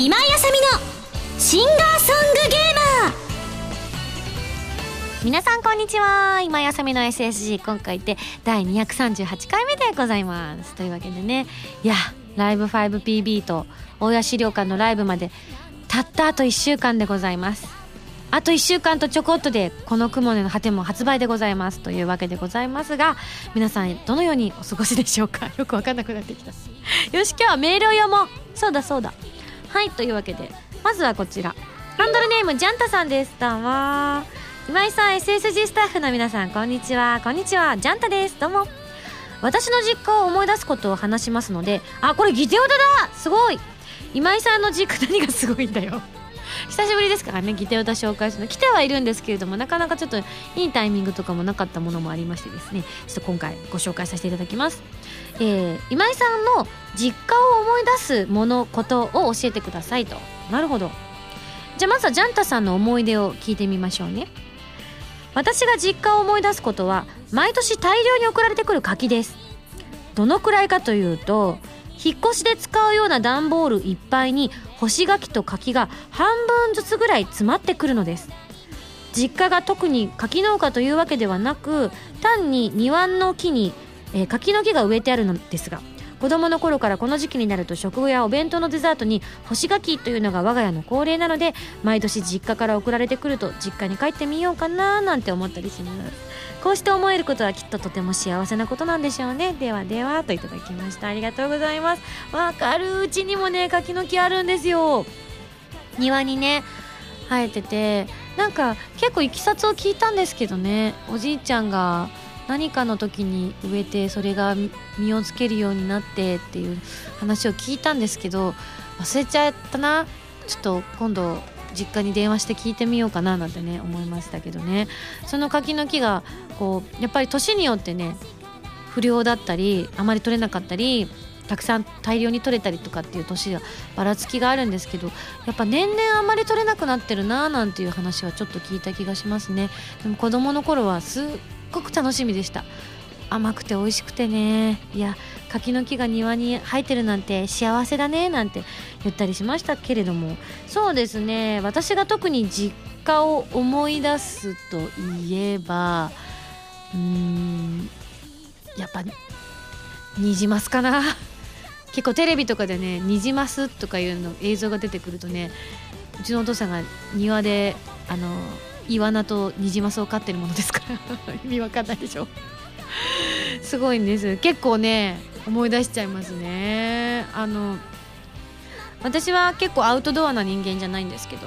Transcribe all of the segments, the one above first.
今井あさみのシンガーソングゲーマー。皆さんこんにちは。今井あさみの SSG 今回で第238回目でございます。というわけでね。いやライブ 5PB と大谷資料館のライブまでたったあと1週間でございます。あと1週間とちょこっとでこの雲の果ても発売でございます。というわけでございますが皆さんどのようにお過ごしでしょうか。よくわかんなくなってきた。よし今日はメールを読もう。そうだそうだ。はいというわけでまずはこちら。ハンドルネームジャンタさんです。どうも。今井さん SSG スタッフの皆さんこんにちは。こんにちは。ジャンタです。どうも。私の実家を思い出すことを話しますのであこれギテオタだ。すごい。今井さんの実家何がすごいんだよ。久しぶりですからねギテオタ紹介するの。来てはいるんですけれどもなかなかちょっといいタイミングとかもなかったものもありましてですねちょっと今回ご紹介させていただきます、えー、今井さんの実家を思い出すものことを教えてくださいと。なるほど。じゃあまずはジャンタさんの思い出を聞いてみましょうね。私が実家を思い出すことは毎年大量に送られてくる柿です。どのくらいかというと引っ越しで使うような段ボールいっぱいに干し柿と柿が半分ずつぐらい詰まってくるのです。実家が特に柿農家というわけではなく単に庭の木に、えー、柿の木が植えてあるのですが子供の頃からこの時期になると食後やお弁当のデザートに干し柿というのが我が家の恒例なので毎年実家から送られてくると実家に帰ってみようかななんて思ったりします。こうして思えることはきっととても幸せなことなんでしょうね。ではではといただきましたありがとうございますわかるうちにもね柿の木あるんですよ。庭にね生えててなんか結構いきさつを聞いたんですけどねおじいちゃんが何かの時に植えてそれが実をつけるようになってっていう話を聞いたんですけど忘れちゃったな。ちょっと今度実家に電話して聞いてみようかななんてね思いましたけどね。その柿の木がこうやっぱり年によってね不良だったりあまり取れなかったりたくさん大量に取れたりとかっていう年がばらつきがあるんですけどやっぱ年々あんまり取れなくなってるなーなんていう話はちょっと聞いた気がしますね。でも子供の頃はすごく楽しみでした。甘くて美味しくてね。いや柿の木が庭に生えてるなんて幸せだねなんて言ったりしましたけれども。そうですね。私が特に実家を思い出すといえばうーんやっぱニジマスかな。結構テレビとかでねニジマスとかいうの映像が出てくるとねうちのお父さんが庭であのイワナとニジマスを飼ってるものですから。意味わかんないでしょ。すごいんです。結構ね思い出しちゃいますね。あの私は結構アウトドアな人間じゃないんですけど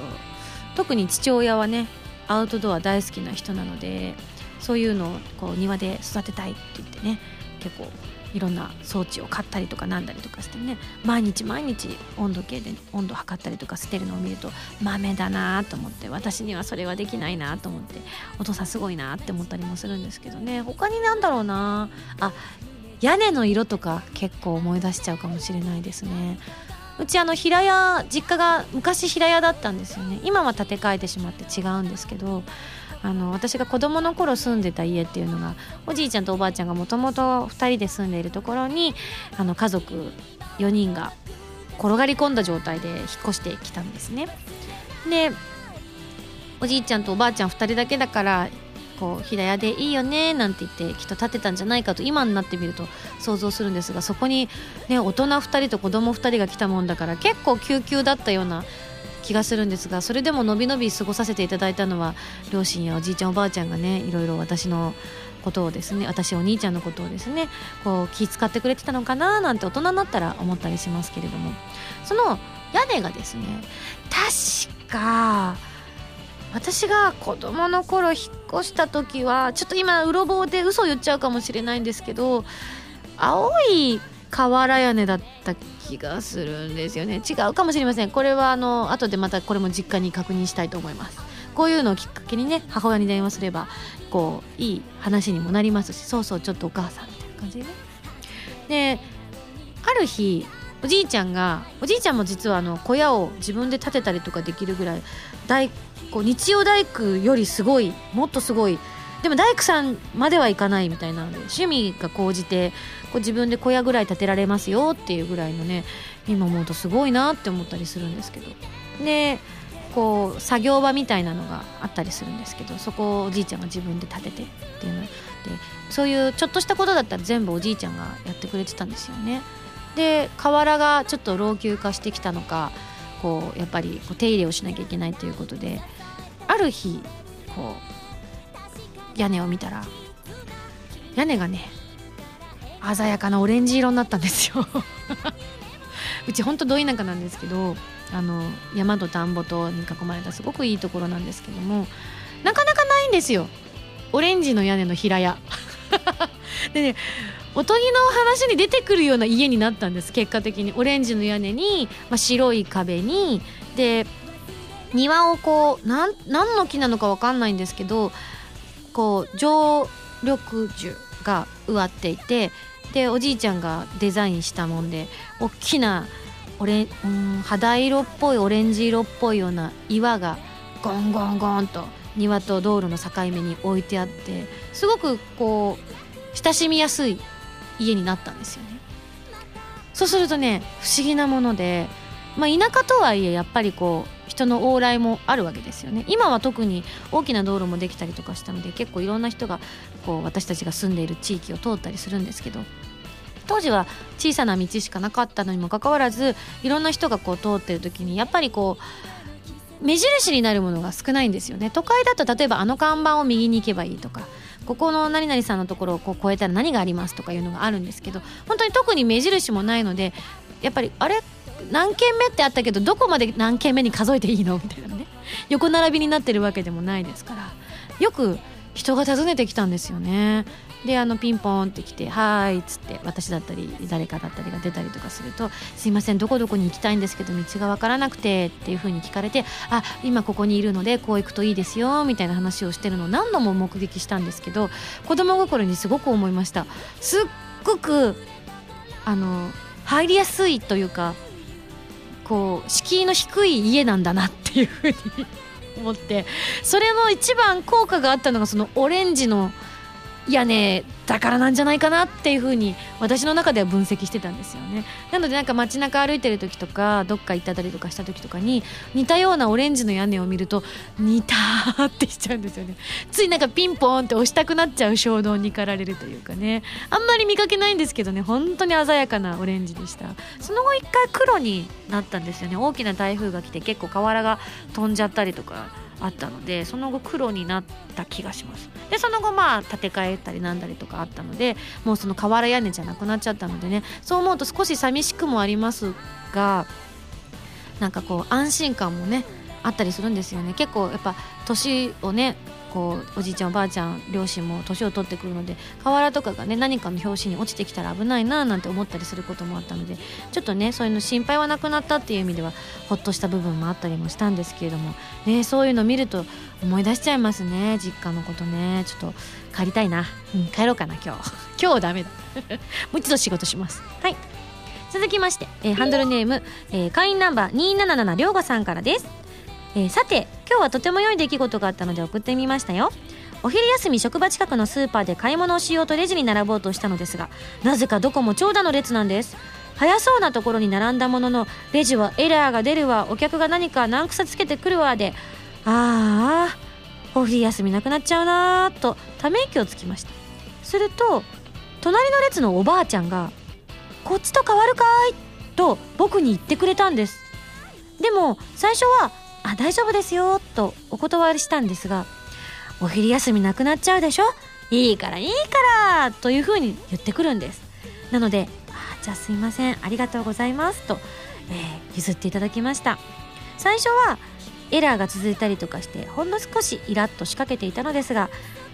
特に父親はねアウトドア大好きな人なのでそういうのをこう庭で育てたいって言ってね結構いろんな装置を買ったりとかなんだりとかしてね。毎日毎日温度計で温度測ったりとかしてるのを見ると豆だなと思って私にはそれはできないなと思ってお父さんすごいなって思ったりもするんですけどね。他になんだろうなあ屋根の色とか結構思い出しちゃうかもしれないですね。うちあの平屋実家が昔平屋だったんですよね。今は建て替えてしまって違うんですけどあの私が子供の頃住んでた家っていうのがおじいちゃんとおばあちゃんがもともと2人で住んでいるところにあの家族4人が転がり込んだ状態で引っ越してきたんですね。でおじいちゃんとおばあちゃん2人だけだからこう平屋でいいよねなんて言ってきっと建てたんじゃないかと今になってみると想像するんですがそこに、ね、大人2人と子供2人が来たもんだから結構救急だったような気がするんですがそれでものびのび過ごさせていただいたのは両親やおじいちゃんおばあちゃんがねいろいろ私のことをですね私お兄ちゃんのことをですねこう気遣ってくれてたのかななんて大人になったら思ったりしますけれども。その屋根がですね確か私が子供の頃引っ越した時はちょっと今うろ覚えで嘘言っちゃうかもしれないんですけど青い瓦屋根だった気がするんですよね。違うかもしれません。これはあの後でまたこれも実家に確認したいと思います。こういうのをきっかけにね母親に電話すればこういい話にもなりますしそうそうちょっとお母さんみたいな感じでね。である日おじいちゃんがおじいちゃんも実はあの小屋を自分で建てたりとかできるぐらい大こう日曜大工よりすごいもっとすごいでも大工さんまではいかないみたいなので趣味が高じてこう自分で小屋ぐらい建てられますよっていうぐらいのね今思うとすごいなって思ったりするんですけどでこう作業場みたいなのがあったりするんですけどそこをおじいちゃんが自分で建ててっていうのでそういうちょっとしたことだったら全部おじいちゃんがやってくれてたんですよね。で河原がちょっと老朽化してきたのかこうやっぱりこう手入れをしなきゃいけないということである日こう屋根を見たら屋根がね鮮やかなオレンジ色になったんですよ。うちほんとど田舎なんですけどあの山と田んぼとに囲まれたすごくいいところなんですけどもなかなかないんですよ。オレンジの屋根の平屋。でねおとぎの話に出てくるような家になったんです。結果的に。オレンジの屋根に、まあ、白い壁にで庭をこうなん何の木なのか分かんないんですけどこう常緑樹が植わっていてでおじいちゃんがデザインしたもんで大きなオレうん肌色っぽいオレンジ色っぽいような岩がゴンゴンゴンと庭と道路の境目に置いてあってすごくこう親しみやすい家になったんですよね。そうするとね不思議なもので、まあ、田舎とはいえやっぱりこう人の往来もあるわけですよね。今は特に大きな道路もできたりとかしたので結構いろんな人がこう私たちが住んでいる地域を通ったりするんですけど当時は小さな道しかなかったのにもかかわらずいろんな人がこう通ってる時にやっぱりこう目印になるものが少ないんですよね。都会だと例えばあの看板を右に行けばいいとかここの何々さんのところをこう越えたら何がありますとかいうのがあるんですけど本当に特に目印もないのでやっぱりあれ何軒目ってあったけどどこまで何軒目に数えていいの？みたいなね。横並びになってるわけでもないですから。よく人が訪ねてきたんですよね。であのピンポンって来て「はい」っつって私だったり誰かだったりが出たりとかすると「すいませんどこどこに行きたいんですけど道が分からなくて」っていうふうに聞かれて「あ今ここにいるのでこう行くといいですよ」みたいな話をしてるのを何度も目撃したんですけど子供心にすごく思いました。すっごくあの入りやすいというかこう敷居の低い家なんだなっていうふうに思ってそれの一番効果があったのがそのオレンジの屋根だからなんじゃないかなっていうふうに私の中では分析してたんですよね。なのでなんか街中歩いてる時とかどっか行ったりとかした時とかに似たようなオレンジの屋根を見ると似たってしちゃうんですよね。ついなんかピンポーンって押したくなっちゃう衝動に駆られるというかね。あんまり見かけないんですけどね本当に鮮やかなオレンジでした。その後一回黒になったんですよね。大きな台風が来て結構瓦が飛んじゃったりとかあったのでその後黒になった気がします。でその後まあ建て替えたりなんだりとかあったのでもうその瓦屋根じゃなくなっちゃったのでねそう思うと少し寂しくもありますがなんかこう安心感もねあったりするんですよね。結構やっぱ年をねこうおじいちゃんおばあちゃん両親も年を取ってくるので瓦とかがね何かの拍子に落ちてきたら危ないななんて思ったりすることもあったのでちょっとねそういうの心配はなくなったっていう意味ではほっとした部分もあったりもしたんですけれどもねそういうの見ると思い出しちゃいますね実家のことね。ちょっと帰りたいな、うん、帰ろうかな今日。今日ダメ。だ もう一度仕事します。はい。続きまして、えー、ハンドルネーム、えー、会員ナンバー277りょうがさんからです。えー、さて今日はとても良い出来事があったので送ってみましたよ。お昼休み職場近くのスーパーで買い物をしようとレジに並ぼうとしたのですがなぜかどこも長蛇の列なんです。早そうなところに並んだもののレジはエラーが出るわ。お客が何か難癖つけてくるわでああお昼休みなくなっちゃうなーとため息をつきました。すると隣の列のおばあちゃんが「こっちと変わるかい?」と僕に言ってくれたんです。でも最初はあ大丈夫ですよとお断りしたんですがお昼休みなくなっちゃうでしょいいからいいからというふうに言ってくるんです。なのであじゃあすいません。ありがとうございますと、えー、譲っていただきました。最初はエラーが続いたりとかしてほんの少しイラッと仕掛けていたのですが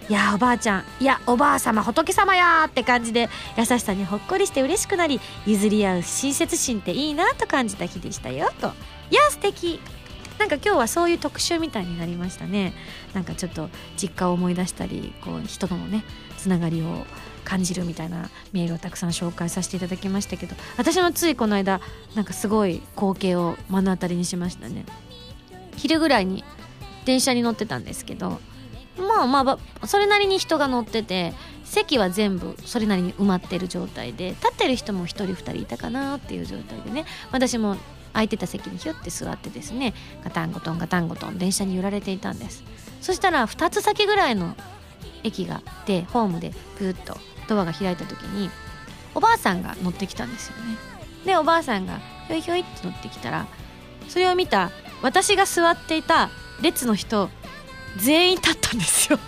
いやおばあちゃん。いやおばあ様仏様やって感じで優しさにほっこりして嬉しくなり譲り合う親切心っていいなと感じた日でしたよ。といや素敵。なんか今日はそういう特集みたいになりましたね。なんかちょっと実家を思い出したりこう人とのねつながりを感じるみたいなメールをたくさん紹介させていただきましたけど私もついこの間なんかすごい光景を目の当たりにしましたね。昼ぐらいに電車に乗ってたんですけどまあまあそれなりに人が乗ってて席は全部それなりに埋まってる状態で立ってる人も1人2人いたかなっていう状態でね。私も空いてた席にひゅって座ってですねガタンゴトンガタンゴトン電車に揺られていたんです。そしたら2つ先ぐらいの駅がでホームでプーッとドアが開いた時におばあさんが乗ってきたんですよね。でおばあさんがひょいひょいって乗ってきたらそれを見た私が座っていた列の人全員立ったんですよ。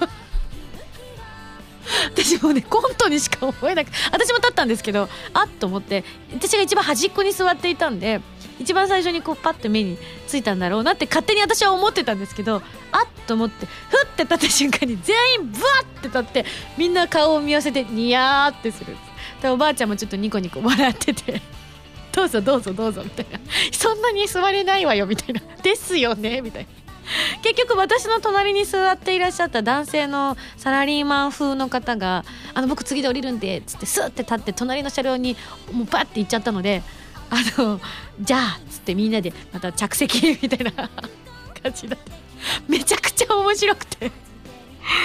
私もねコントにしか思えなく私も立ったんですけどあっと思って私が一番端っこに座っていたんで一番最初にこうパッて目についたんだろうなって勝手に私は思ってたんですけどあっと思ってふって立った瞬間に全員ブワッて立ってみんな顔を見合わせてニヤーってするでおばあちゃんもちょっとニコニコ笑っててどうぞどうぞどうぞみたいな。そんなに座れないわよみたいな。ですよねみたいな。結局私の隣に座っていらっしゃった男性のサラリーマン風の方が「あの僕次で降りるんで」っつってスッて立って隣の車両にもうバッて行っちゃったので「あのじゃあ」っつってみんなでまた着席みたいな感じだっためちゃくちゃ面白くて。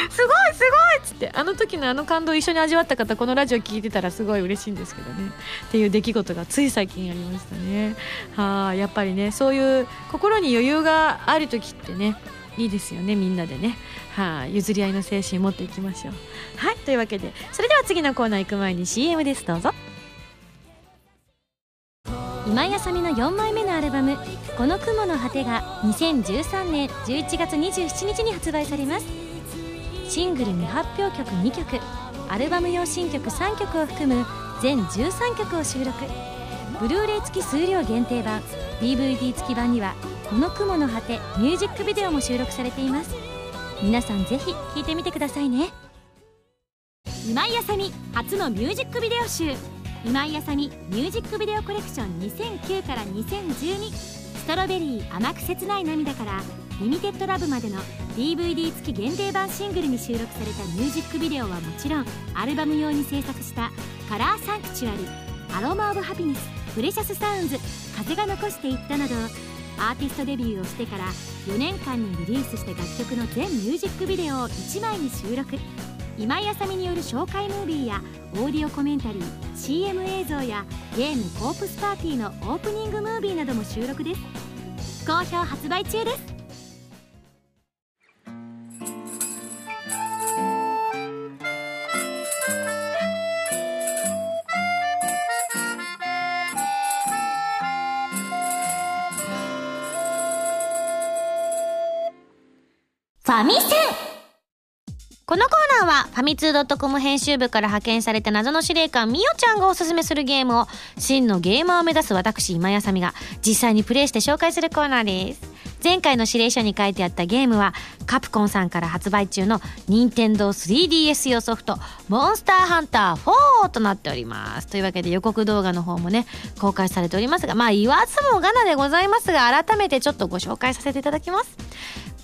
すごいすごいっつって。あの時のあの感動一緒に味わった方このラジオ聞いてたらすごい嬉しいんですけどね。っていう出来事がつい最近ありましたね。はあやっぱりねそういう心に余裕がある時ってねいいですよねみんなでね。はあ譲り合いの精神持っていきましょう。はいというわけでそれでは次のコーナー行く前に CM です。どうぞ。今井あさみの4枚目のアルバム「この雲の果て」が2013年11月27日に発売されます。シングル未発表曲2曲。アルバム用新曲3曲を含む全13曲を収録。ブルーレイ付き数量限定版 DVD 付き版には「この雲の果て」ミュージックビデオも収録されています。皆さんぜひ聴いてみてくださいね。今井あさみ初のミュージックビデオ集。今井あさみミュージックビデオコレクション2009から2012ストロベリー甘く切ない涙からリミテッドラブまでの DVD 付き限定版シングルに収録されたミュージックビデオはもちろんアルバム用に制作した「カラーサンクチュアリ」「アロマ・オブ・ハピネス」「プレシャス・サウンズ」「風が残していった」などアーティストデビューをしてから4年間にリリースした楽曲の全ミュージックビデオを1枚に収録。今井あさみによる紹介ムービーやオーディオコメンタリー CM 映像やゲーム「コープスパーティー」のオープニングムービーなども収録です。好評発売中です。ァミセン。このコーナーはファミツー .com 編集部から派遣された謎の司令官みおちゃんがおすすめするゲームを真のゲーマーを目指す私今やさみが実際にプレイして紹介するコーナーです。前回の指令書に書いてあったゲームはカプコンさんから発売中の任天堂 3DS 用ソフトモンスターハンター4となっております。というわけで予告動画の方もね公開されておりますがまあ言わずもがなでございますが改めてちょっとご紹介させていただきます。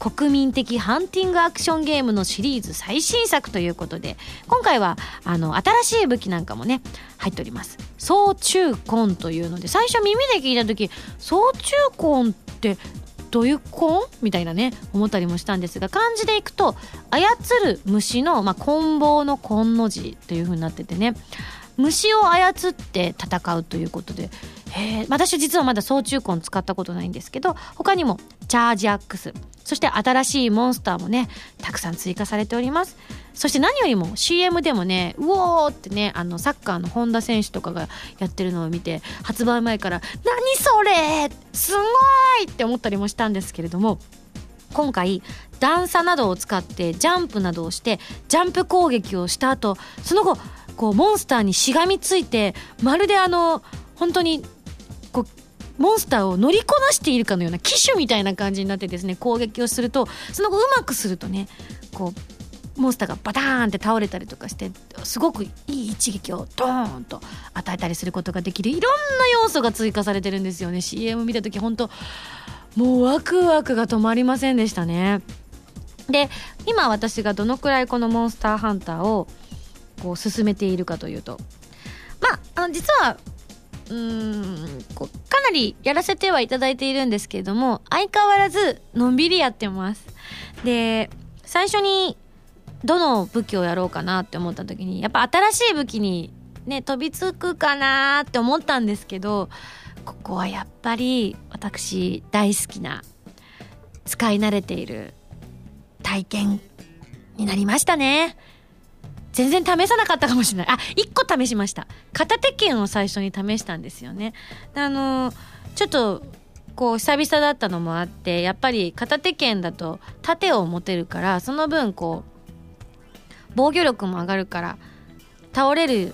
国民的ハンティングアクションゲームのシリーズ最新作ということで今回はあの新しい武器なんかもね入っております。総中根というので最初耳で聞いた時総中根ってどういう根みたいなね思ったりもしたんですが漢字でいくと操る虫の、まあ、棍棒の根の字という風になっててね虫を操って戦うということでへ私実はまだ総中根使ったことないんですけど他にもチャージアックスそして新しいモンスターもねたくさん追加されておりますそして何よりも CM でもねうおーってねあのサッカーの本田選手とかがやってるのを見て発売前から「何それすごい!」って思ったりもしたんですけれども今回段差などを使ってジャンプなどをしてジャンプ攻撃をした後その後こうモンスターにしがみついてまるであの本当にこうモンスターを乗りこなしているかのような機種みたいな感じになってですね攻撃をするとその後うまくするとねこうモンスターがバターンって倒れたりとかしてすごくいい一撃をドーンと与えたりすることができるいろんな要素が追加されてるんですよね。CM 見た時本当もうワクワクが止まりませんでしたね。で今私がどのくらいこのモンスターハンターをこう進めているかというとまああの実はうーんこかなりやらせてはいただいているんですけれども相変わらずのんびりやってますで最初にどの武器をやろうかなって思った時にやっぱ新しい武器にね飛びつくかなって思ったんですけどここはやっぱり私大好きな使い慣れている体験になりましたね。全然試さなかったかもしれない。あ、1個試しました。片手剣を最初に試したんですよね。あの、ちょっと、こう、久々だったのもあって、やっぱり片手剣だと盾を持てるから、その分こう、防御力も上がるから、倒れる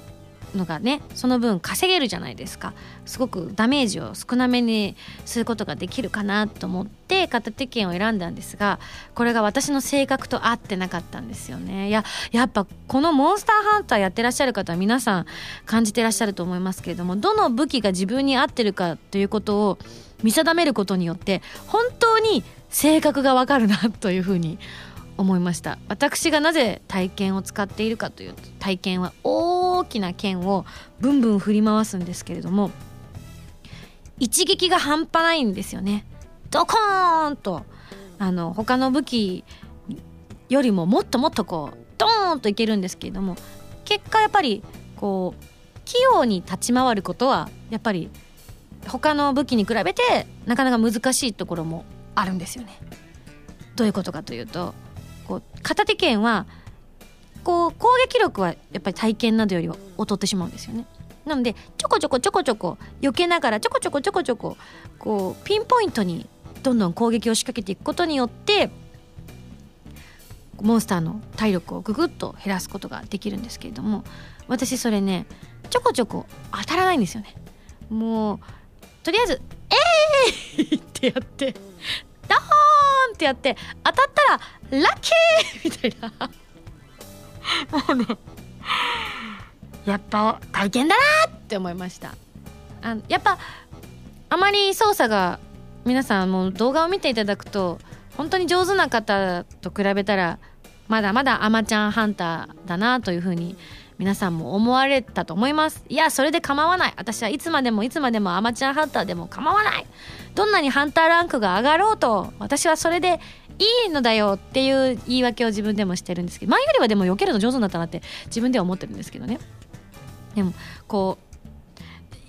のがねその分稼げるじゃないですか。すごくダメージを少なめにすることができるかなと思って片手剣を選んだんですがこれが私の性格と合ってなかったんですよね。いややっぱこのモンスターハンターやってらっしゃる方は皆さん感じてらっしゃると思いますけれどもどの武器が自分に合ってるかということを見定めることによって本当に性格がわかるなというふうに思いました。私がなぜ体験を使っているかという体験は大きな剣をブンブン振り回すんですけれども一撃が半端ないんですよねドコーンとあの他の武器よりももっともっとこうドーンといけるんですけれども結果やっぱりこう器用に立ち回ることはやっぱり他の武器に比べてなかなか難しいところもあるんですよね。どういうことかというとこう片手剣はこう攻撃力はやっぱり体験などよりは劣ってしまうんですよね。なのでちょこちょこちょこちょこ避けながらちょこちょこちょこちょここうピンポイントにどんどん攻撃を仕掛けていくことによってモンスターの体力をぐぐっと減らすことができるんですけれども私それねちょこちょこ当たらないんですよね。もうとりあえず「えー!」ってやってドーンってやって当たったらラッキーみたいな もうねやっぱ体験だなって思いました。あやっぱあまり操作が皆さんもう動画を見ていただくと本当に上手な方と比べたらまだまだアマちゃんハンターだなというふうに皆さんも思われたと思います。いやそれで構わない。私はいつまでもいつまでもアマチュアハンターでも構わない。どんなにハンターランクが上がろうと私はそれでいいのだよっていう言い訳を自分でもしてるんですけど前よりはでも避けるの上手になったなって自分では思ってるんですけどね。でもこう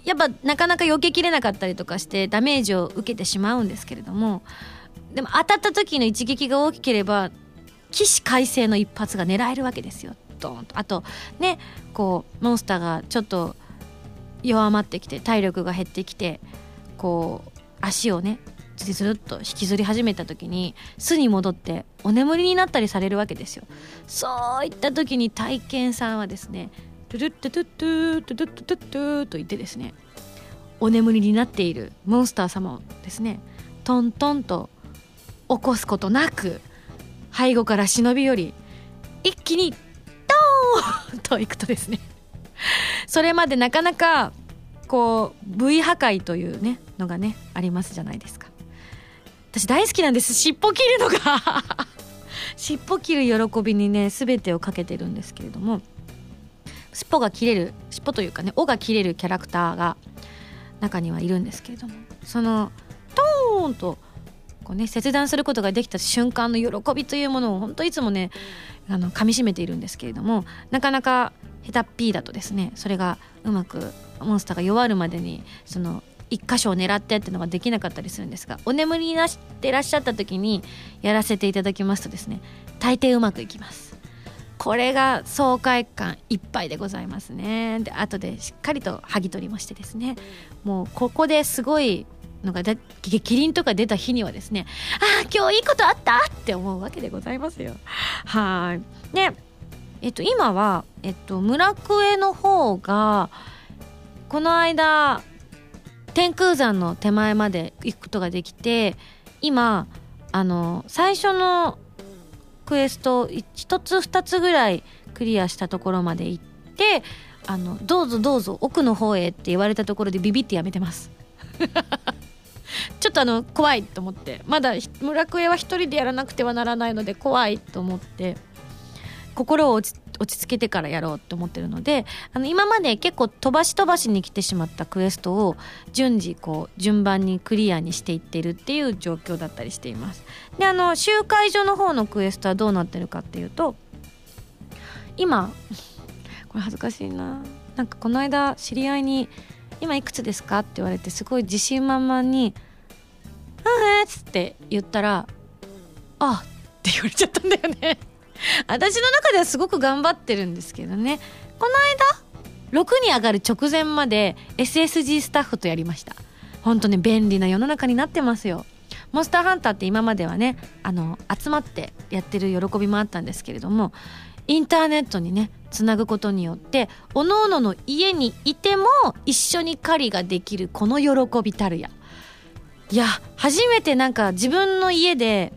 やっぱなかなか避けきれなかったりとかしてダメージを受けてしまうんですけれどもでも当たった時の一撃が大きければ起死回生の一発が狙えるわけですよ。ドーンと。あとねこうモンスターがちょっと弱まってきて体力が減ってきてこう足をねずっと引きずり始めた時に巣に戻ってお眠りになったりされるわけですよ。そういった時に大剣さんはですねトゥルットゥトゥトゥトゥトゥトゥトゥと言ってですねお眠りになっているモンスター様をですねトントンと起こすことなく背後から忍び寄り一気にドーンといくとですね。それまでなかなかこう V 破壊というねのがねありますじゃないですか。私大好きなんです。尻尾切るのが。尻尾切る喜びにね全てをかけてるんですけれども。尻尾が切れる尻尾というかね尾が切れるキャラクターが中にはいるんですけれども。そのトーンとこうね切断することができた瞬間の喜びというものを本当いつもねあの噛みしめているんですけれどもなかなか下手っぴーだとですねそれがうまくモンスターが弱るまでにその一箇所を狙ってっていうのができなかったりするんですがお眠りになってらっしゃった時にやらせていただきますとですね大抵うまくいきます。これが爽快感いっぱいでございますね。で後でしっかりと剥ぎ取りましてですねもうここですごいのがキリンとか出た日にはですねああ今日いいことあったって思うわけでございますよ。はい。でえっと今はえっと村クエの方がこの間天空山の手前まで行くことができて今あの最初のクエスト1つ2つぐらいクリアしたところまで行ってあのどうぞどうぞ奥の方へって言われたところでビビってやめてます。ちょっとあの怖いと思って。まだ村クエは一人でやらなくてはならないので怖いと思って。心を落ち落ち着けてからやろうと思ってるのであの今まで結構飛ばし飛ばしに来てしまったクエストを順次こう順番にクリアにしていってるっていう状況だったりしていますであの集会所の方のクエストはどうなってるかっていうと今これ恥ずかしいななんかこの間知り合いに「今いくつですか?」って言われてすごい自信満々に「うんえっ」つって言ったら「あって言われちゃったんだよね 私の中ではすごく頑張ってるんですけどね。この間6に上がる直前まで SSG スタッフとやりました。本当ね便利な世の中になってますよ。モンスターハンターって今まではねあの集まってやってる喜びもあったんですけれどもインターネットにねつなぐことによっておのおのの家にいても一緒に狩りができるこの喜びたるや。いや初めてなんか自分の家で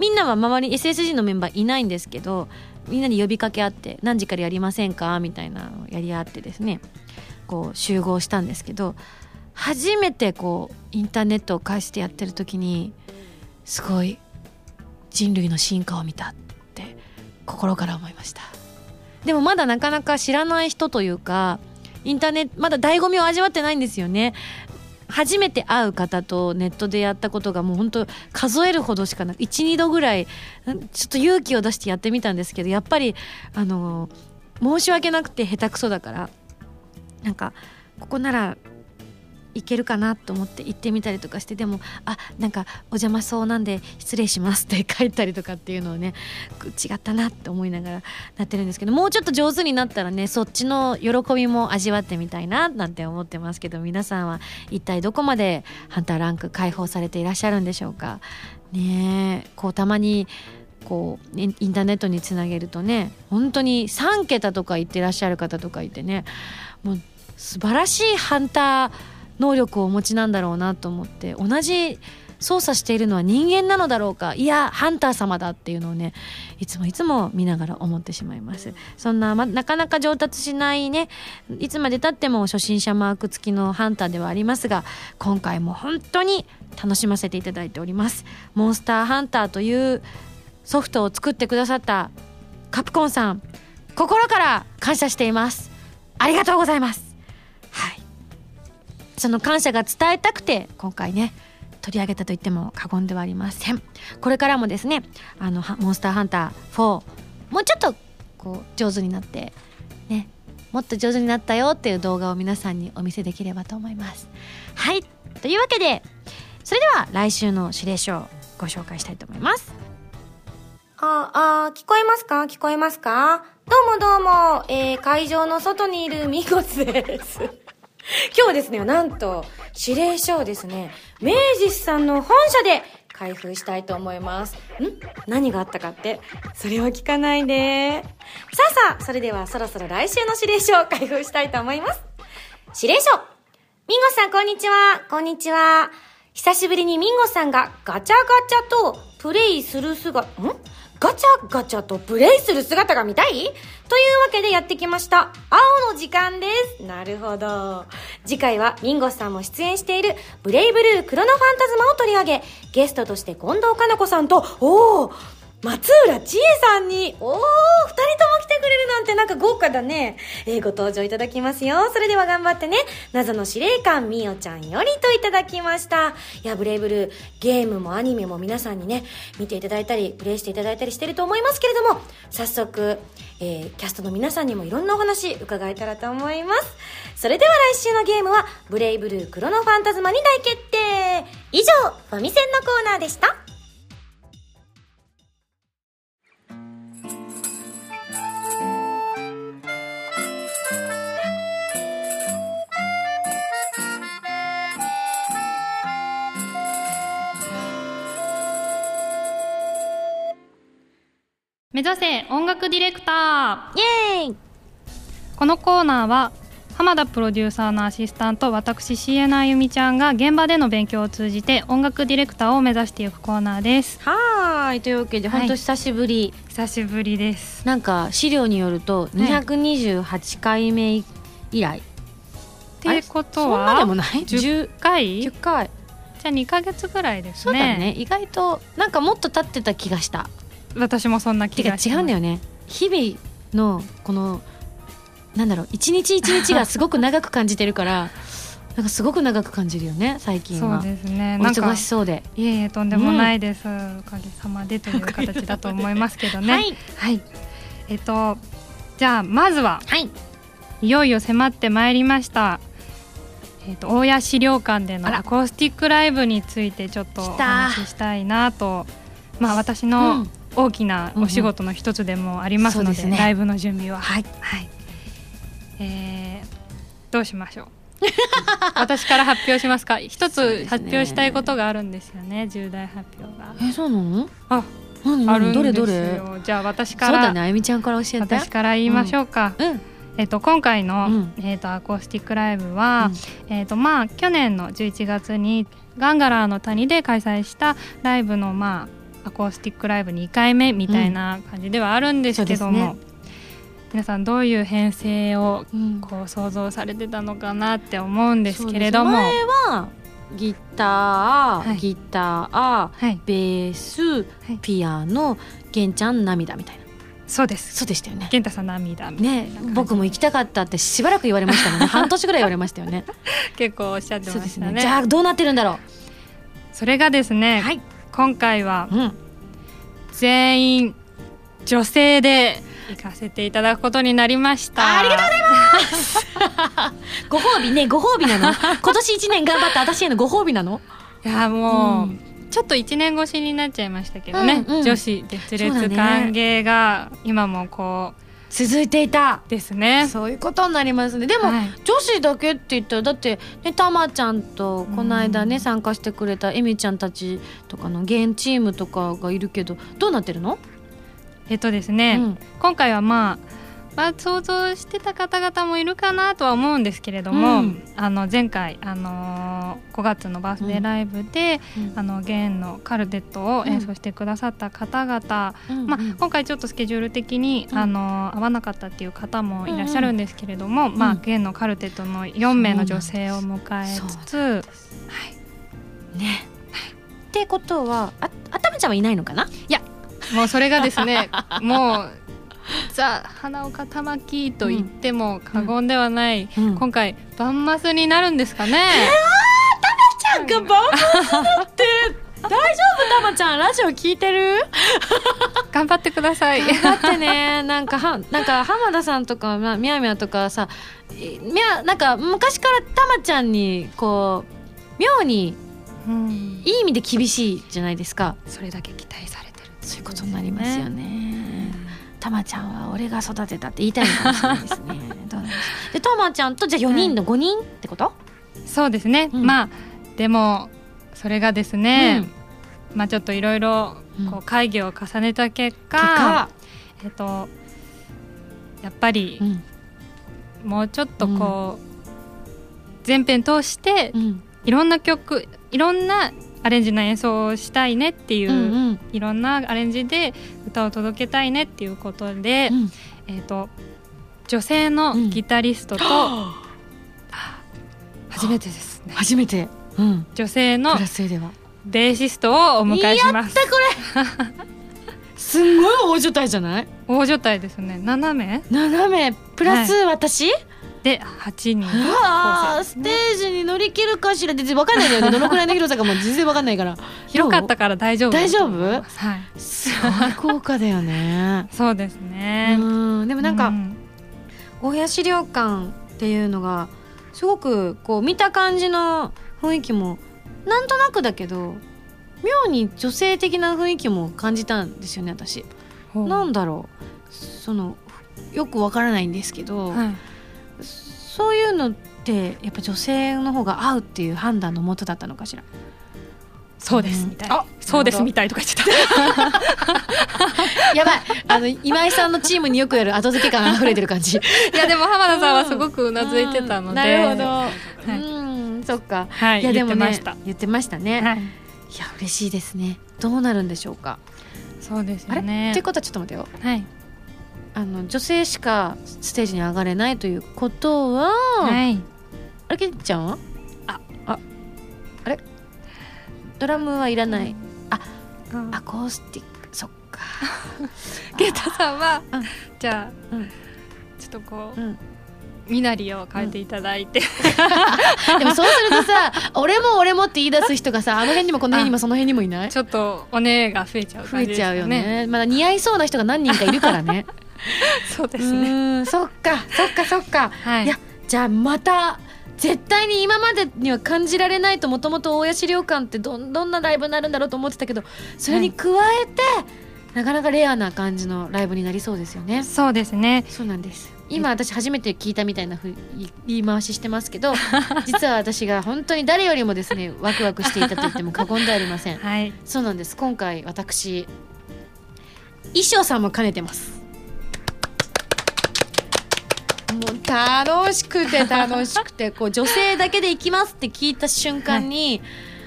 みんなは周り SSG のメンバーいないんですけどみんなに呼びかけ合って何時からやりませんか？みたいなのをやり合ってですねこう集合したんですけど初めてこうインターネットを介してやってる時にすごい人類の進化を見たって心から思いました。でもまだなかなか知らない人というかインターネットまだ醍醐味を味わってないんですよね。初めて会う方とネットでやったことがもう本当数えるほどしかなく12度ぐらいちょっと勇気を出してやってみたんですけどやっぱりあの申し訳なくて下手くそだからなんかここならいけるかなと思って行ってみたりとかしてでもあなんかお邪魔そうなんで失礼しますって書いたりとかっていうのをね 違ったなって思いながらなってるんですけどもうちょっと上手になったらねそっちの喜びも味わってみたいななんて思ってますけど皆さんは一体どこまでハンターランク解放されていらっしゃるんでしょうか。ねえこうたまにこうインターネットにつなげるとね本当に3桁とか言ってらっしゃる方とかいてねもう素晴らしいハンター能力をお持ちなんだろうなと思って同じ操作しているのは人間なのだろうかいやハンター様だっていうのをねいつもいつも見ながら思ってしまいます。そんな、ま、なかなか上達しないねいつまでたっても初心者マーク付きのハンターではありますが今回も本当に楽しませていただいております。モンスターハンターというソフトを作ってくださったカプコンさん心から感謝しています。ありがとうございます。はい。その感謝が伝えたくて今回ね取り上げたと言っても過言ではありません。これからもですねあのモンスターハンター4もうちょっとこう上手になってねもっと上手になったよっていう動画を皆さんにお見せできればと思います。はいというわけでそれでは来週の指令書をご紹介したいと思います。あ、あ、聞こえますか？聞こえますか？どうもどうも、えー、会場の外にいるミコスです。今日はですね、なんと、指令書をですね、明治さんの本社で開封したいと思います。ん？何があったかって？それは聞かないで。さあさあ、それではそろそろ来週の指令書を開封したいと思います。指令書ミンゴさん、こんにちは。こんにちは。久しぶりにミンゴさんがガチャガチャとプレイする姿、ん？ガチャガチャとプレイする姿が見たい？というわけでやってきました。青の時間です。なるほど。次回はミンゴスさんも出演しているブレイブルークロノファンタズマを取り上げ、ゲストとして近藤かな子さんと、おー松浦千恵さんに、おー、二人とも来てくれるなんてなんか豪華だね。えー、ご登場いただきますよ。それでは頑張ってね。謎の司令官みおちゃんよりといただきました。いや、ブレイブルー、ゲームもアニメも皆さんにね、見ていただいたり、プレイしていただいたりしてると思いますけれども、早速、えー、キャストの皆さんにもいろんなお話伺えたらと思います。それでは来週のゲームは、ブレイブルークロノファンタズマに大決定以上、ファミセンのコーナーでした。目指せ音楽ディレクター。イエーイ。このコーナーは浜田プロデューサーのアシスタント私 CN あゆみちゃんが現場での勉強を通じて音楽ディレクターを目指していくコーナーです。はーいというわけではい本当久しぶり、久しぶりです。なんか資料によると228回目以来、っていうことそんなはでもない10 10, 回。じゃ10回あ2ヶ月ぐらいですそうだねね。意外となんかもっと経ってた気がした私もそんな気が違うんだよね。日々のこのなんだろう一日一日がすごく長く感じてるから なんかすごく長く感じるよね最近は。そうですね。おなんか忙しそうで。いえいえとんでもないです、おかげさまでという形だと思いますけどね。はい。はい。えっとじゃあまずははい。いよいよ迫ってまいりました。えー、と大谷資料館でのアコースティックライブについてちょっとお話ししたいなと。まあ私うのん大きなお仕事の一つでもありますので,、そうですね。ライブの準備は。はい。はい。えーどうしましょう？私から発表しますか？一つ発表したいことがあるんですよね重大発表が。えそうなの？あ何あるどれどれ？よじゃあ私そうから、だねあゆみちゃんから教えて。私から言いましょうか、うん。えっと、今回の、うん。えっと、アコースティックライブは、えっとまあ、去年の11月にガンガラーの谷で開催したライブの、まあ、アコースティックライブ2回目みたいな感じではあるんですけども、そうです皆さんどういう編成をうんこう想像されてたのかなって思うんですけれども、前はギター、はい。ギターはい、ベース、ピアノ玄ちゃん涙みたいな。そうです。そうでしたよね。健太さん涙みたいなね僕も行きたかったってしばらく言われましたもんね。半年ぐらい言われましたよね。結構おっしゃってましたね。ね。じゃあどうなってるんだろそれがですうね、はい、今回はうん、全員女性で行かせていただくことになりました。ありがとうございご褒美ねご褒美なの？今年一年頑張った私へのご褒美なの？いやもう、うんちょっと1年越しになっちゃいましたけどね、うんうん女子熱烈歓迎が今もこ続いていた。うですね。そういうことになりますね。でも、はい。女子だけって言ったらだってねたまちゃんとこの間ね、うん。参加してくれたえみちゃんたちとかのゲームチームとかがいるけどどうなってるの、えっとですね、うん。今回はまあまあ、想像してた方々もいるかなとは思うんですけれども、うん。あの前回、あのー5月のバースデーライブで、あのゲーンのカルテットを演奏してくださった方々、うん。まあ、今回ちょっとスケジュール的に、うん。あの合わなかったっていう方もいらっしゃるんですけれども、ん。まあ、弦のカルテットの4名の女性を迎えつつ、はい、ね。ってことはああたまちゃんはいないのかな？もうそれがですね もうザ・花岡玉木と言っても過言ではない、うん。今回バンマスになるんですかね、なんかバンマスだって大丈夫たまちゃんラジオ聞いてる？頑張ってください。だってね。なんかはなんか浜田さんとかまあみやみやとかさえみやなんか昔からたまちゃんにこう妙にうん。いい意味で厳しいじゃないですか。それだけ期待されてるそういうことになりますよねたまちゃんは俺が育てたって言いたいのかもしれないですね。どうなんでしょう。でたまちゃんとじゃあ4人の5人ってこと、そうですね、うん。まあでもそれがですね、まあちょっといろいろこう会議を重ねた結果,、結果。えっとやっぱりうん。もうちょっとこう、全編通してうん。いろんな曲いろんなアレンジの演奏をしたいねっていう、うんうん。いろんなアレンジで歌を届けたいねっていうことで、うん。えっ、と女性のギタリストと、初めてですね。初めて、うん、女性のクラス A では。ベーシストをお迎えします。やったこれ。すんごい大所帯じゃない？大所帯ですね。7名斜め。プラス私、で8人ステージに乗り切るかしら？全然わかんないんだよね。どのくらいの広さかも全然わかんないから。広かったから大丈夫大丈夫？はい。すごい豪華だよね。そうですね。うん。でもなんか、うん。大谷資料館っていうのがすごくこう見た感じの雰囲気もなんとなくだけど妙に女性的な雰囲気も感じたんですよね私。なんだろう。そのよくわからないんですけど、はいそういうのってやっぱ女性の方が合うっていう判断のもとだったのかしら？そうですみたいあそうですみたいとか言ってたやばいあの今井さんのチームによくやる後付け感あふれてる感じ。いやでも浜田さんはすごくうなずいてたので、なるほど。いうんそっか。はいいやでもね言ってました言ってましたね。はいいや嬉しいですね。どうなるんでしょうか。そうですねってことはちょっと待ってよ。はいあの女性しかステージに上がれないということは、はいあれけんちゃんは？あああれ？ドラムはいらない。あアコースティックそっか。ゲータさんは、うんじゃあ、うんちょっとこう、うん身なりを変えていただいて、でもそうするとさ、俺も俺もって言い出す人がさ、あの辺にもこの辺にもその辺にもいない？ちょっとお姉が増えちゃう増感じですよえちゃうよね。まだ似合いそうな人が何人かいるからね。そうでうすねそっかそっかそっか、はい。いやじゃあまた絶対に今までには感じられないともともと大谷資料館ってどんどんなライブになるんだろうと思ってたけどそれに加えて、なかなかレアな感じのライブになりそうですよね。そうですね。そうなんです。今私初めて聞いたみたいなふう言い回ししてますけど 実は私が本当に誰よりもですねワクワクしていたと言っても過言ではありません。はい。そうなんです。今回私衣装さんも兼ねてますもう楽しくて楽しくてこう女性だけで行きますって聞いた瞬間に、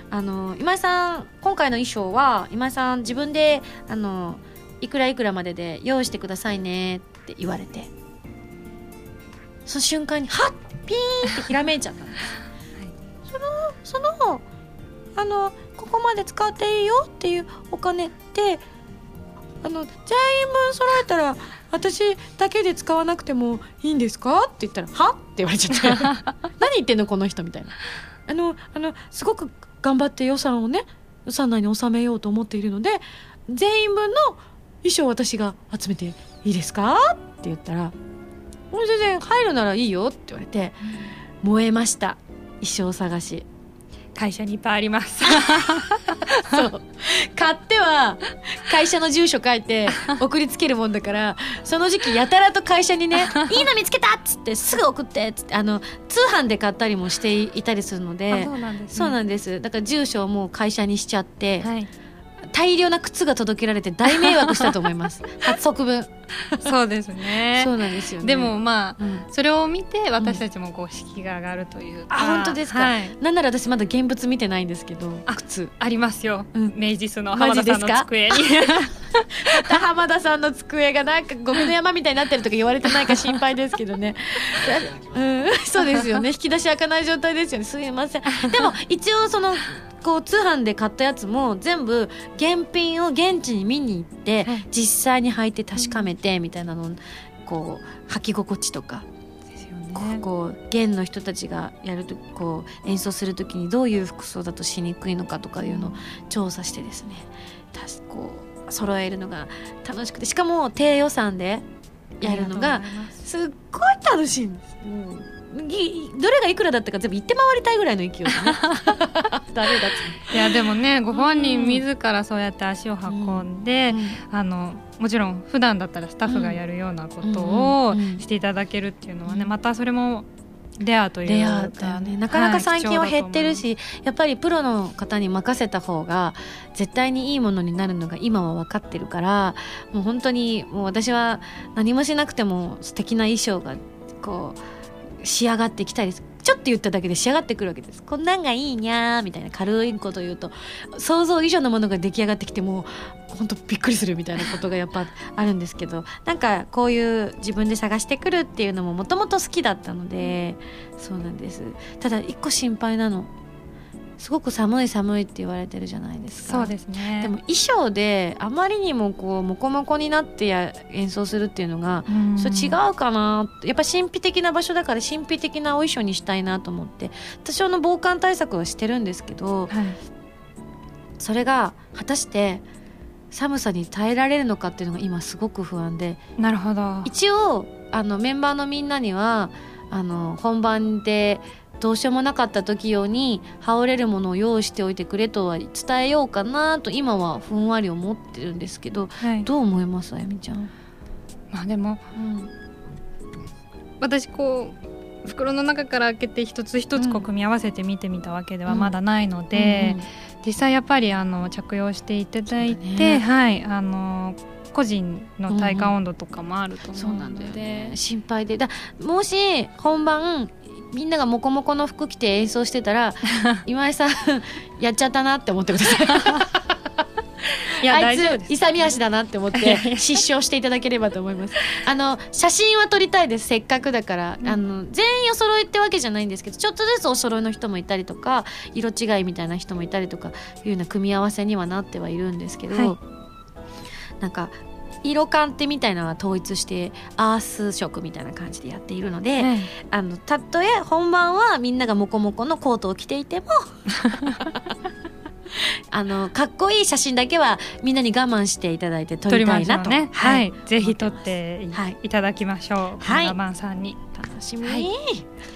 あの今井さん今回の衣装は今井さん自分であのいくらいくらまでで用意してくださいねって言われて。その瞬間にはっピーンってひらめいちゃったんです、そのそのあのここまで使っていいよっていうお金ってあの全員分揃えたら私だけで使わなくてもいいんですか？って言ったら「は?」って言われちゃって「何言ってんのこの人」みたいな。あのあのすごく頑張って予算をね予算内に収めようと思っているので全員分の衣装を私が集めていいですか？って言ったら「もう全然入るならいいよ」って言われて燃えました。衣装探し会社にいっぱいあります。そう。買っては会社の住所書いて 送りつけるもんだからその時期やたらと会社にね「いいの見つけた!」っつって「すぐ送って」っつってあの通販で買ったりもしていたりするのでそうなんです、ね、そうなんです。だから住所をもう会社にしちゃって、はい大量な靴が届けられて大迷惑したと思います。発足分。そうですね。そうなんですよね。でもまあうん。それを見て私たちもこう士気が上がるというか、あ本当ですか、はい。なんなら私まだ現物見てないんですけど靴。ありますよ、うん。明治スのマ浜田さんの机に。また浜田さんの机がなんかゴミの山みたいになってるとか言われてないか心配ですけどね。うん、そうですよね。引き出し開かない状態ですよね。すいません。でも一応そのこう通販で買ったやつも全部現品を現地に見に行ってはい。実際に履いて確かめてみたいなのをこう履き心地とか。こう弦の人たちがやるとこう演奏する時にどういう服装だとしにくいのかとかいうのを調査してですね。たしこう揃えるのが楽しくて。しかも低予算でやるのがす。すっごい楽しいんです。もうぎどれがいくらだったか全部言って回りたいぐらいの勢いでね。ダメだっついやでもねご本人自らそうやって足を運んで、あのもちろん普段だったらスタッフがやるようなことをうんうんうん。していただけるっていうのはねうん。またそれもレアというか。レアだよね。なかなか最近は減ってるいし、やっぱりプロの方に任せた方が絶対にいいものになるのが今は分かってるからもう本当にもう私は何もしなくても素敵な衣装がこう仕上がってきたりちょっと言っただけで仕上がってくるわけです。こんなんがいいにゃーみたいな軽いこと言うと想像以上のものが出来上がってきてもう本当びっくりするみたいなことがやっぱあるんですけどなんかこういう自分で探してくるっていうのももともと好きだったのでそうなんです。ただ一個心配なのすごく寒い寒いって言われてるじゃないですか。そうですね。でも衣装であまりにもこうモコモコになってや演奏するっていうのがうん。それ違うかなやっぱ神秘的な場所だから神秘的なお衣装にしたいなと思って。多少の防寒対策はしてるんですけどはい。それが果たして寒さに耐えられるのかっていうのが今すごく不安で。なるほど。一応あのメンバーのみんなにはあの本番でどうしようもなかった時用に羽織れるものを用意しておいてくれとは伝えようかなと今はふんわり思ってるんですけどはい。どう思います？あやみちゃん、まあでもうん。私こう袋の中から開けて一つ一つこううん組み合わせて見てみたわけではうん。まだないので、実際やっぱりあの着用していただいて、ね。はいあの個人の体感温度とかもあると思うのそうなんだよで、ね。心配で。だもし本番みんながモコモコの服着て演奏してたら 今井さんやっちゃったなって思ってください。いやあいつ勇み足だなって思って失笑していただければと思います。あの写真は撮りたいです。せっかくだから、うん。あの全員お揃いってわけじゃないんですけどちょっとずつお揃いの人もいたりとか色違いみたいな人もいたりとかいうような組み合わせにはなってはいるんですけど、はい。なんか色感ってみたいなのは統一してアース色みたいな感じでやっているので、はいあのたとえ本番はみんながモコモコのコートを着ていても あのかっこいい写真だけはみんなに我慢していただいて撮りたいなと。ね。ははい。い、ぜひ撮ってい,、はいただきましょう。はい。さんに楽しみ、はい。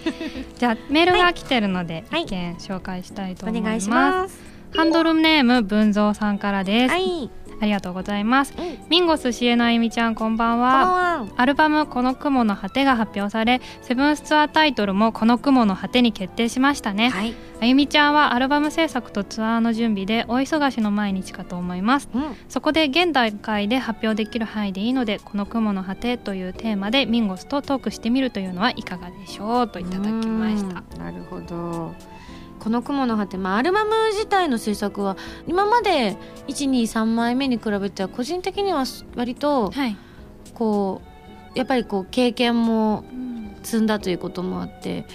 じゃあメールが来てるので、はい。一件紹介したいとお思います。願いします。ハンドルネーム文蔵さんからです、はいありがとうございます。うん。ミンゴスシエナエミちゃんこんばんこんばはんは。アルバム「この雲の果て」が発表されセブンスツアータイトルも「この雲の果て」に決定しましたね、はい。あゆみちゃんはアルバム制作とツアーの準備でお忙しの毎日かと思います。うん。そこで現段階で発表できる範囲でいいので「この雲の果て」というテーマでミンゴスとトークしてみるというのはいかがでしょうといただきました。うん。なるほどこの雲の果て、まあ、アルバム自体の制作は今まで123枚目に比べては個人的には割とはい、こうやっぱりこう経験も積んだということもあって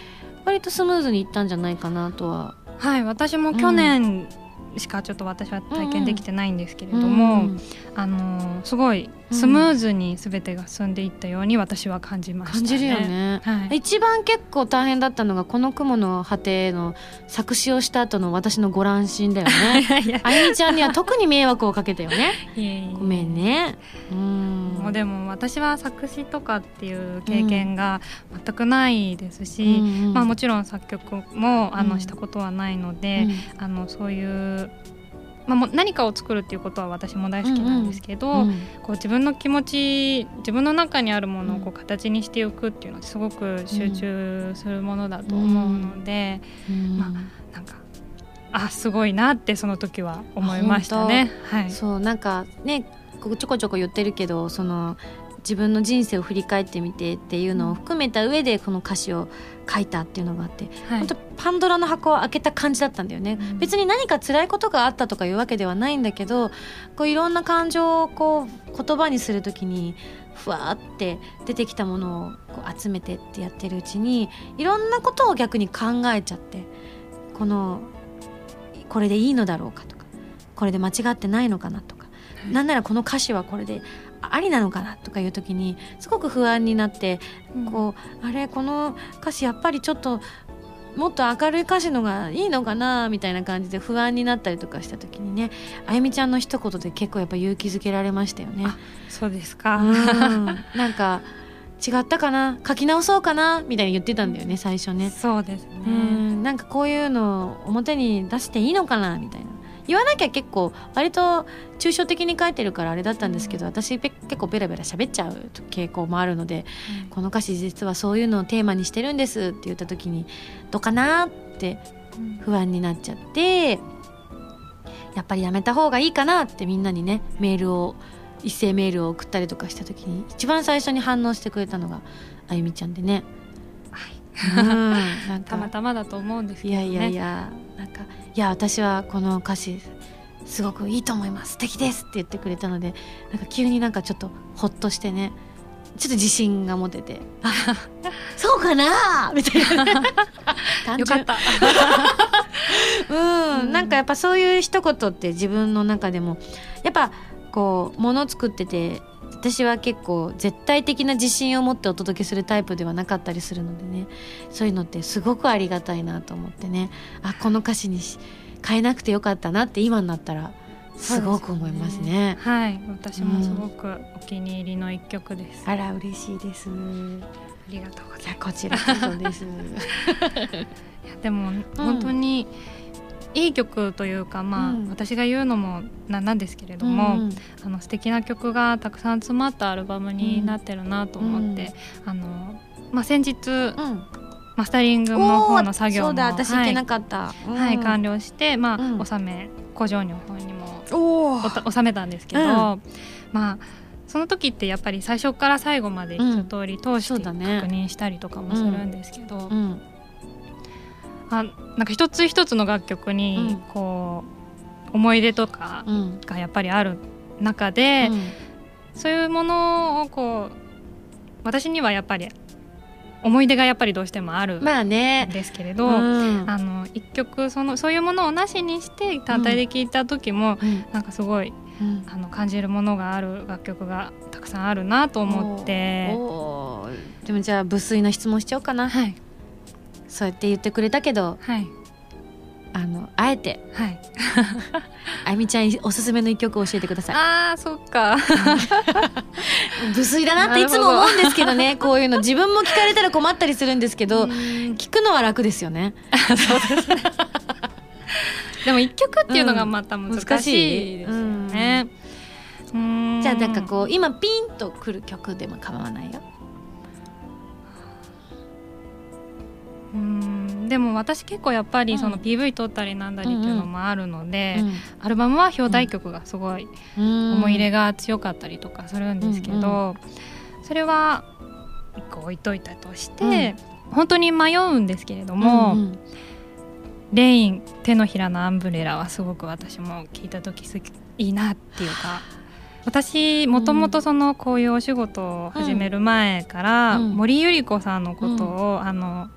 割とスムーズにいったんじゃないかなとは。はい、私も去年しかちょっと私は体験できてないんですけれども、うん。あのーすごいスムーズに全てが進んでいったように私は感じましたね。感じるよね。はい、一番結構大変だったのがこの雲の果ての作詞をした後の私のご乱心だよね。あゆみちゃんには特に迷惑をかけたよね。ごめんね。うん。もうでも私は作詞とかっていう経験が全くないですし、うんうんまあ、もちろん作曲もあうんのしたことはないので、あのそういう、まあ、もう何かを作るっていうことは私も大好きなんですけど、うんうんこう自分の気持ち自分の中にあるものをこう形にしておくっていうのはすごく集中するものだと思うので、うん。まなんかあすごいなってその時は思いましたね。はい、そうなんかねちょこちょこ言ってるけどその自分の人生を振り返ってみてっていうのを含めた上でこの歌詞を書いたっていうのがあって、はい。本当パンドラの箱を開けた感じだったんだよね、うん。別に何か辛いことがあったとかいうわけではないんだけどこういろんな感情をこう言葉にするときにふわーって出てきたものをこう集めてってやってるうちにいろんなことを逆に考えちゃってこのこれでいいのだろうかとかこれで間違ってないのかなとか、はい。なんならこの歌詞はこれでありなのかなとかいう時にすごく不安になってこうあれこの歌詞やっぱりちょっともっと明るい歌詞のがいいのかなみたいな感じで不安になったりとかした時にねあゆみちゃんの一言で結構やっぱ勇気づけられましたよね。そうですか、うんなんか違ったかな書き直そうかなみたいに言ってたんだよね最初ね。そうですね。うんなんかこういうのを表に出していいのかなみたいな言わなきゃ結構割と抽象的に書いてるからあれだったんですけど、私ぺ結構ベラベラ喋っちゃう傾向もあるのでこの歌詞実はそういうのをテーマにしてるんですって言った時にどうかなって不安になっちゃってやっぱりやめた方がいいかなってみんなにねメールを一斉メールを送ったりとかした時に一番最初に反応してくれたのがあゆみちゃんでね。うんなんか たまたまだと思うんですけどね。いやいやいやなんかいや私はこの歌詞すごくいいと思います。素敵ですって言ってくれたのでなんか急になんかちょっとほっとしてねちょっと自信が持てて。あ そうかな？みたいな。よかった。うん、なんかやっぱそういう一言って自分の中でもやっぱこう物作ってて私は結構絶対的な自信を持ってお届けするタイプではなかったりするのでねそういうのってすごくありがたいなと思ってねあこの歌詞にし変えなくてよかったなって今になったらすごく思いますね。はい、私もすごくお気に入りの一曲です。あら嬉しいです。ありがとうございいやこちらこそです。ます。いやでも、本当にいい曲というか、まあ、うん。私が言うのもなんなんですけれども、うんあの素敵な曲がたくさん詰まったアルバムになってるなと思って、あのまあ先日うん、マスタリングの方の作業もそうだ私行けなかった。うん。はい、完了して、まあうん。納め工場の方にも納めたんですけど、うん。まあその時ってやっぱり最初から最後まで一通り通して確認したりとかもするんですけど、うんあなんか一つ一つの楽曲にうん。こう思い出とかうん。がやっぱりある中で、そういうものをこう私にはやっぱり思い出がやっぱりどうしてもあるんまあね。ですけれど、うん。あの一曲そのそういうものをなしにして単体で聴いた時も、うん。なんかすごいうん。あの感じるものがある楽曲がたくさんあるなと思って。でもじゃあ無粋な質問しちゃおうかな。はいそうやって言ってくれたけどはい。あのあえて。はい。あゆみちゃんにおすすめの一曲を教えてください。あーそっか。無粋だなっていつも思うんですけどねこういうの。自分も聞かれたら困ったりするんですけど聞くのは楽ですよね。でも一曲っていうのがまた難しいですよね、うーん。じゃあなんかこう今ピンとくる曲でも構わないようーんでも私結構やっぱりそのうん PV 撮ったりなんだりっていうのもあるので、うんアルバムは表題曲がすごい思思い入れが強かったりとかするんですけど、それは一個置いといたとして、本当に迷うんですけれども、うんレイン手のひらのアンブレラはすごく私も聞いた時すいいなっていうか私もともとそのこういうお仕事を始める前から、うん。森百合子さんのことを、あの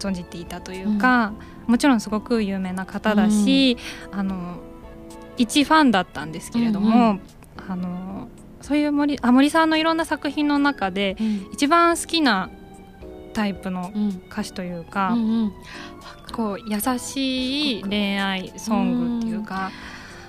存じていたというか、もちろんすごく有名な方だし、あの一ファンだったんですけれども、うんあのそういう森あ森さんのいろんな作品の中でうん。一番好きなタイプのうん。歌詞というか、うんうん。こう優しい恋愛ソングっていうか、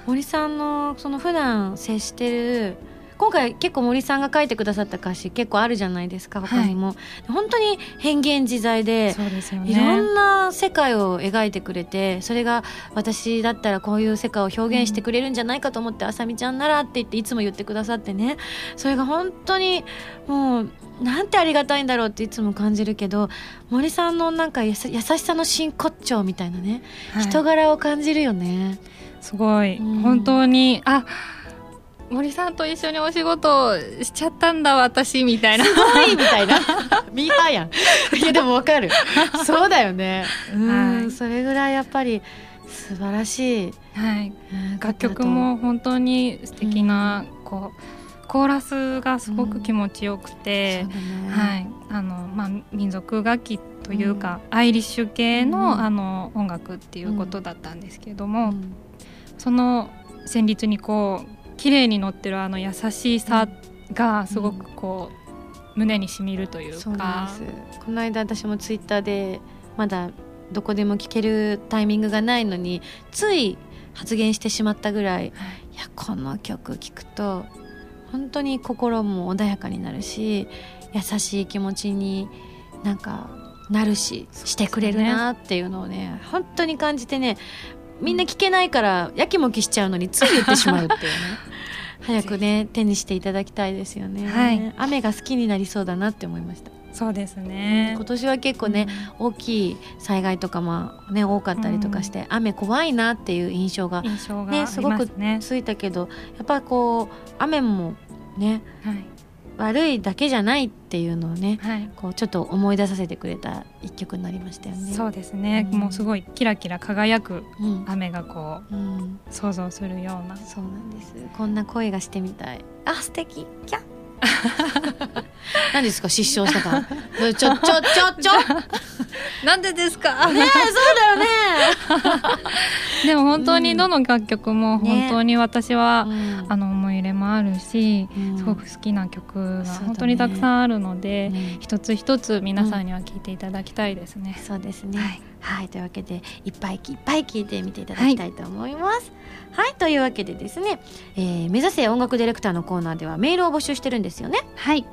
森さんのその普段接してる今回結構森さんが書いてくださった歌詞結構あるじゃないですか他にも、本当に変幻自在でそうですよいろね。んな世界を描いてくれてそれが私だったらこういう世界を表現してくれるんじゃないかと思って、あさみちゃんならって言っていつも言ってくださってね。それが本当にもうなんてありがたいんだろうっていつも感じるけど森さんのなんかやさ優しさの真骨頂みたいなね、はい。人柄を感じるよね。すごい、うん。本当にあ森さんと一緒にお仕事をしちゃったんだ私みたいな。すごいみたいな。ミーハーやん。いやでもわかる。そうだよね。うん、はい。それぐらいやっぱり素晴らしい、はい、うん楽曲も本当に素敵な、こうコーラスがすごく気持ちよくて、はい。あのまあ、民族楽器というか、アイリッシュ系の,、うん。あの音楽っていうことだったんですけれども、うん。その旋律にこう綺麗に乗ってるあの優しさがすごくこう、胸にしみるというそうなんかです。この間私もツイッターでまだどこでも聞けるタイミングがないのについ発言してしまったぐらいい。やこの曲聴くと本当に心も穏やかになるし優しい気持ちになんかなるししてくれるなっていうのをね 本当に感じてねみんな聞けないからやきもきしちゃうのについ言ってしまうっていうね 早くね手にしていただきたいですよね、はい。雨が好きになりそうだなって思いました、そうですね。今年は結構ね、大きい災害とかもね多かったりとかして、雨怖いなっていう印象が印象があねりますすごくねついたけどやっぱこう雨もねはい悪いだけじゃないっていうのをねはい。こうちょっと思い出させてくれた一曲になりましたよね。そうですね、うん。もうすごいキラキラ輝くうん。雨がこうん、う想像するような。そうなんです。こんな声がしてみたい。あ素敵。キャッ 何ですか失笑したか。らちょちょちょちょ。なんでですか？ねえそうだよね。でも本当にどの楽曲もね。本当に私は、うん。あの思い入れもあるし、うん。すごく好きな曲が本当にたくさんあるので、うん。一つ一つ皆さんには聴いていただきたいですね。そうですね。ははい。い、というわけでいっぱいいっぱい聞いてみていただきたいと思います。はい、というわけでですね、えー目指せ音楽ディレクターのコーナーではメールを募集してるんですよね。はい。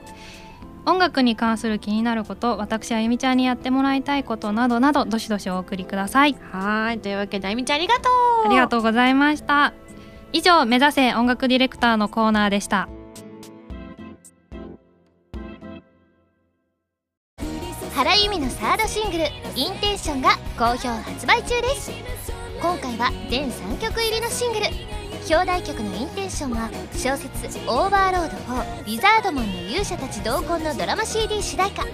音楽に関する気になること私あゆみちゃんにやってもらいたいことなどなどどしどしお送りください。はい、というわけであゆみちゃんありがとう。ありがとうございました。以上目指せ音楽ディレクターのコーナーでした。原由美のサードシングル「インテンション」が好評発売中です。今回は全3曲入りのシングル表題曲の「インテンション」は小説「オーバーロード4リザードマンの勇者たち同梱」のドラマ CD 主題歌。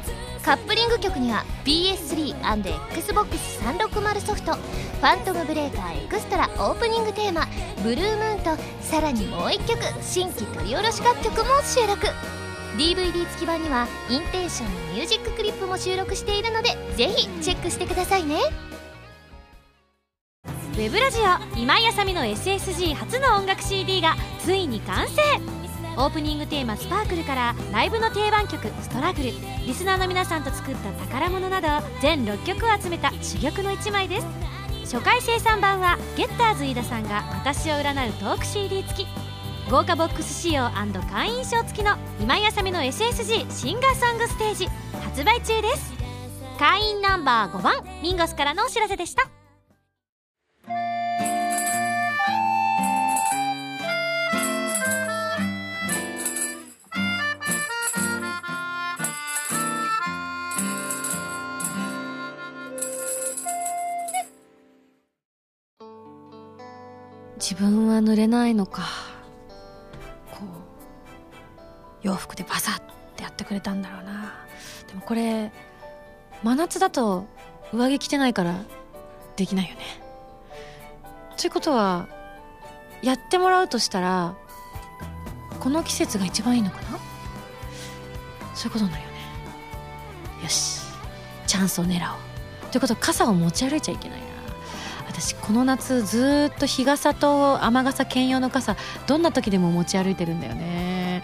カップリング曲には PS3&Xbox360 ソフト「ファントムブレーカーエクストラ」オープニングテーマ「ブルームーン」とさらにもう1曲新規録り下ろし楽曲も収録。DVD 付き版にはインテンションのミュージッククリップも収録しているのでぜひチェックしてくださいね。ウェブラジオ今井あさみの SSG 初の音楽 CD がついに完成。オープニングテーマ「スパークルからライブの定番曲「ストラグル」リスナーの皆さんと作った宝物など全6曲を集めた珠玉の一枚です。初回生産版はゲッターズ飯田さんが私を占うトーク CD 付き。豪華ボックス仕様会員証付きの今井あさみの SSG シンガーソングステージ発売中です。会員ナンバー5番ミンゴスからのお知らせでした。自分は濡れないのか。こう洋服でバサッてやってくれたんだろうな。でもこれ真夏だと上着着てないからできないよね。ということはやってもらうとしたらこの季節が一番いいのかな。そういうことになるよね。よしチャンスを狙おう。ということは傘を持ち歩いちゃいけないな私この夏ずっと日傘と雨傘兼用の傘どんな時でも持ち歩いてるんだよね。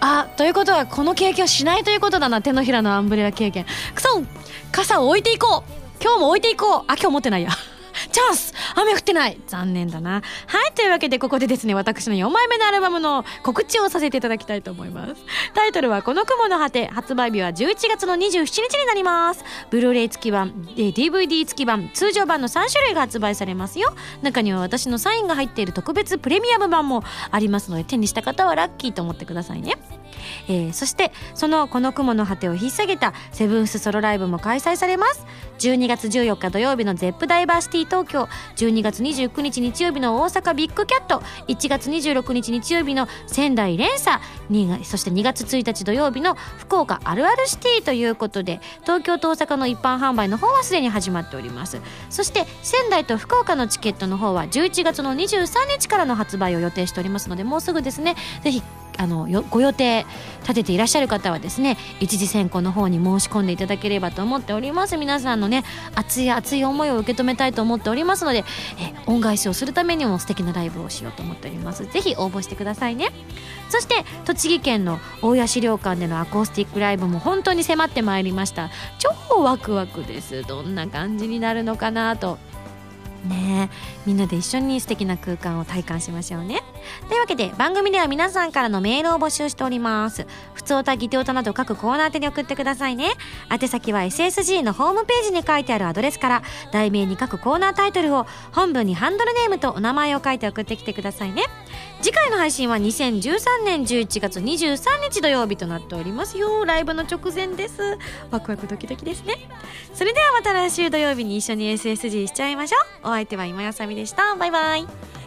あということはこの経験をしないということだな手のひらのアンブレラ経験。くそ傘を置いていこう。今日も置いていこう。あ今日持ってないや。チャンス雨降ってない残念だな。はい、というわけでここでですね、私の4枚目のアルバムの告知をさせていただきたいと思います。タイトルはこの雲の果て、発売日は11月の27日になります。ブルーレイ付き版、DVD 付き版、通常版の3種類が発売されますよ。中には私のサインが入っている特別プレミアム版もありますので、手にした方はラッキーと思ってくださいね。えー、そしてそのこの雲の果てを引っ提げたセブンスソロライブも開催されます12月14日土曜日の ZEP ダイバーシティ東京。12月29日日曜日の大阪ビッグキャット。1月26日日曜日の仙台連鎖。そして2月1日土曜日の福岡あるあるシティということで東京と大阪の一般販売の方はすでに始まっております。そして仙台と福岡のチケットの方は11月の23日からの発売を予定しておりますのでもうすぐですね。ぜひあのご予定立てていらっしゃる方はですね一次選考の方に申し込んでいただければと思っております。皆さんのね熱い熱い思いを受け止めたいと思っておりますのでえ恩返しをするためにも素敵なライブをしようと思っております。ぜひ応募してくださいね。そして栃木県の大谷資料館でのアコースティックライブも本当に迫ってまいりました。超ワクワクです。どんな感じになるのかなと。ねみんなで一緒に素敵な空間を体感しましょうね。というわけで番組では皆さんからのメールを募集しております。普通歌ギテ歌など各コーナー宛てに送ってくださいね。宛先は SSG のホームページに書いてあるアドレスから題名に各コーナータイトルを本文にハンドルネームとお名前を書いて送ってきてくださいね。次回の配信は2013年11月23日土曜日となっておりますよ。ライブの直前です。ワクワクドキドキですね。それではまた来週土曜日に一緒に SSG しちゃいましょう。お相手は今やさみでした。バイバイ。